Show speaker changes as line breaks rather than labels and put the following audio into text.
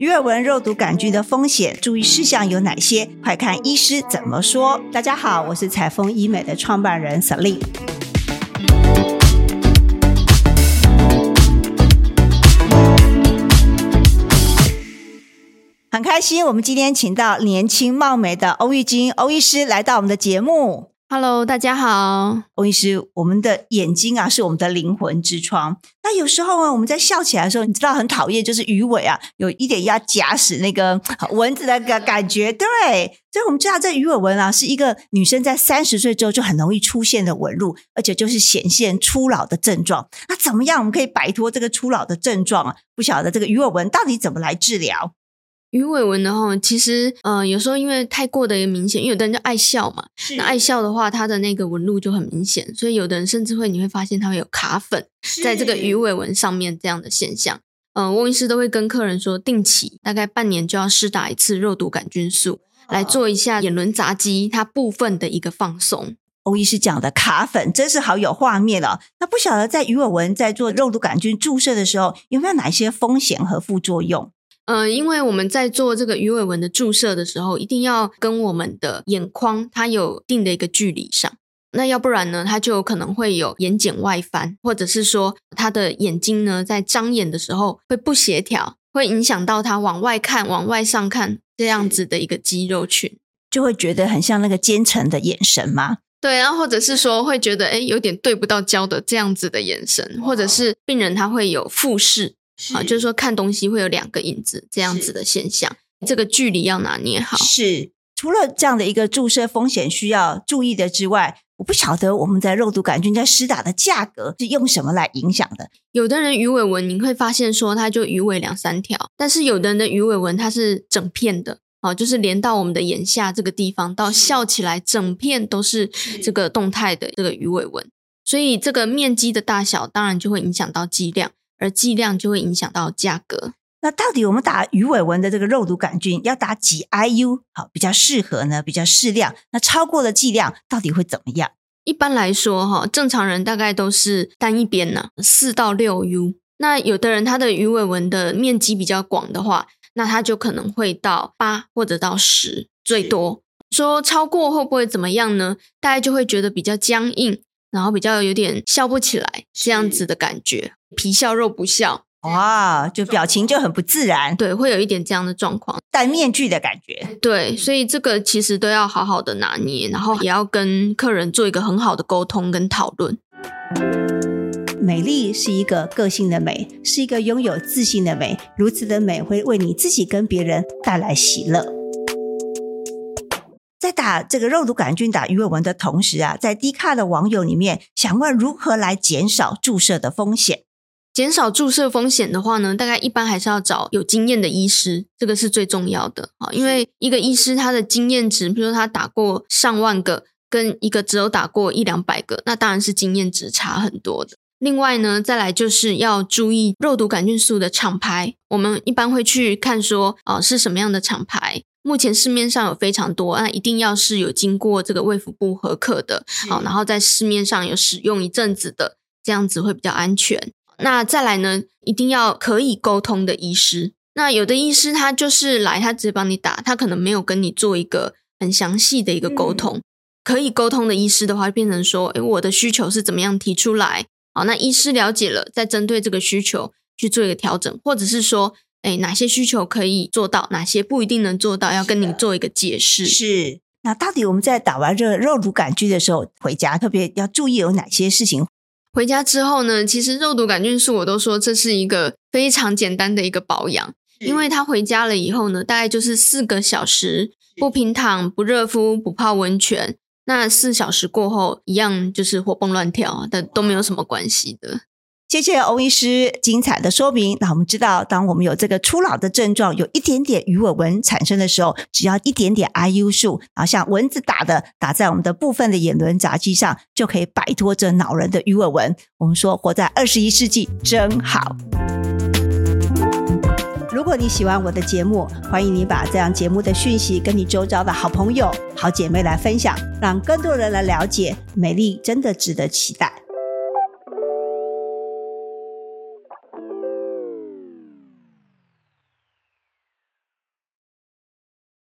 鱼尾纹肉毒杆菌的风险注意事项有哪些？快看医师怎么说。大家好，我是彩丰医美的创办人 Celine。很开心，我们今天请到年轻貌美的欧玉晶欧医师来到我们的节目。
Hello，大家好。
欧医师，我们的眼睛啊是我们的灵魂之窗。那有时候呢，我们在笑起来的时候，你知道很讨厌，就是鱼尾啊，有一点要夹死那个 蚊子的感感觉。对，所以我们知道这鱼尾纹啊，是一个女生在三十岁之后就很容易出现的纹路，而且就是显现初老的症状。那怎么样我们可以摆脱这个初老的症状啊？不晓得这个鱼尾纹到底怎么来治疗？
鱼尾纹的话，其实呃，有时候因为太过的明显，因为有的人就爱笑嘛，那爱笑的话，它的那个纹路就很明显，所以有的人甚至会你会发现它会有卡粉在这个鱼尾纹上面这样的现象。嗯、翁医师都会跟客人说，定期大概半年就要施打一次肉毒杆菌素，来做一下眼轮匝肌它部分的一个放松。
欧医师讲的卡粉真是好有画面哦。那不晓得在鱼尾纹在做肉毒杆菌注射的时候，有没有哪些风险和副作用？
呃，因为我们在做这个鱼尾纹的注射的时候，一定要跟我们的眼眶它有一定的一个距离上，那要不然呢，它就有可能会有眼睑外翻，或者是说它的眼睛呢在张眼的时候会不协调，会影响到它往外看、往外上看这样子的一个肌肉群。
就会觉得很像那个奸臣的眼神吗？
对，然后或者是说会觉得哎有点对不到焦的这样子的眼神，或者是病人他会有复视。啊，就是说看东西会有两个影子这样子的现象，这个距离要拿捏好。
是，除了这样的一个注射风险需要注意的之外，我不晓得我们在肉毒杆菌在施打的价格是用什么来影响的。
有的人鱼尾纹你会发现说它就鱼尾两三条，但是有的人的鱼尾纹它是整片的。哦，就是连到我们的眼下这个地方，到笑起来，整片都是这个动态的这个鱼尾纹，所以这个面积的大小当然就会影响到剂量。而剂量就会影响到价格。
那到底我们打鱼尾纹的这个肉毒杆菌要打几 IU 好比较适合呢？比较适量。那超过了剂量到底会怎么样？
一般来说，哈，正常人大概都是单一边呢，四到六 U。那有的人他的鱼尾纹的面积比较广的话，那他就可能会到八或者到十最多。说超过会不会怎么样呢？大家就会觉得比较僵硬。然后比较有点笑不起来这样子的感觉，皮笑肉不笑，
哇，就表情就很不自然，
对，会有一点这样的状况，
戴面具的感觉，
对，所以这个其实都要好好的拿捏，然后也要跟客人做一个很好的沟通跟讨论。
美丽是一个个性的美，是一个拥有自信的美，如此的美会为你自己跟别人带来喜乐。在打这个肉毒杆菌打鱼尾纹的同时啊，在低卡的网友里面想问如何来减少注射的风险？
减少注射风险的话呢，大概一般还是要找有经验的医师，这个是最重要的啊。因为一个医师他的经验值，比如说他打过上万个，跟一个只有打过一两百个，那当然是经验值差很多的。另外呢，再来就是要注意肉毒杆菌素的厂牌，我们一般会去看说啊、呃、是什么样的厂牌。目前市面上有非常多，那一定要是有经过这个卫福部核可的，好，然后在市面上有使用一阵子的，这样子会比较安全。那再来呢，一定要可以沟通的医师。那有的医师他就是来，他直接帮你打，他可能没有跟你做一个很详细的一个沟通。嗯、可以沟通的医师的话，变成说，诶，我的需求是怎么样提出来？好，那医师了解了，再针对这个需求去做一个调整，或者是说。哎，哪些需求可以做到，哪些不一定能做到，要跟你做一个解释。
是，那到底我们在打完这个肉毒杆菌的时候，回家特别要注意有哪些事情？
回家之后呢，其实肉毒杆菌素我都说这是一个非常简单的一个保养，因为他回家了以后呢，大概就是四个小时不平躺、不热敷、不泡温泉，那四小时过后一样就是活蹦乱跳，的都没有什么关系的。
谢谢欧医师精彩的说明。那我们知道，当我们有这个初老的症状，有一点点鱼尾纹产生的时候，只要一点点 IU 数，然后像蚊子打的打在我们的部分的眼轮匝肌上，就可以摆脱这恼人的鱼尾纹。我们说，活在二十一世纪真好。如果你喜欢我的节目，欢迎你把这样节目的讯息跟你周遭的好朋友、好姐妹来分享，让更多人来了解美丽真的值得期待。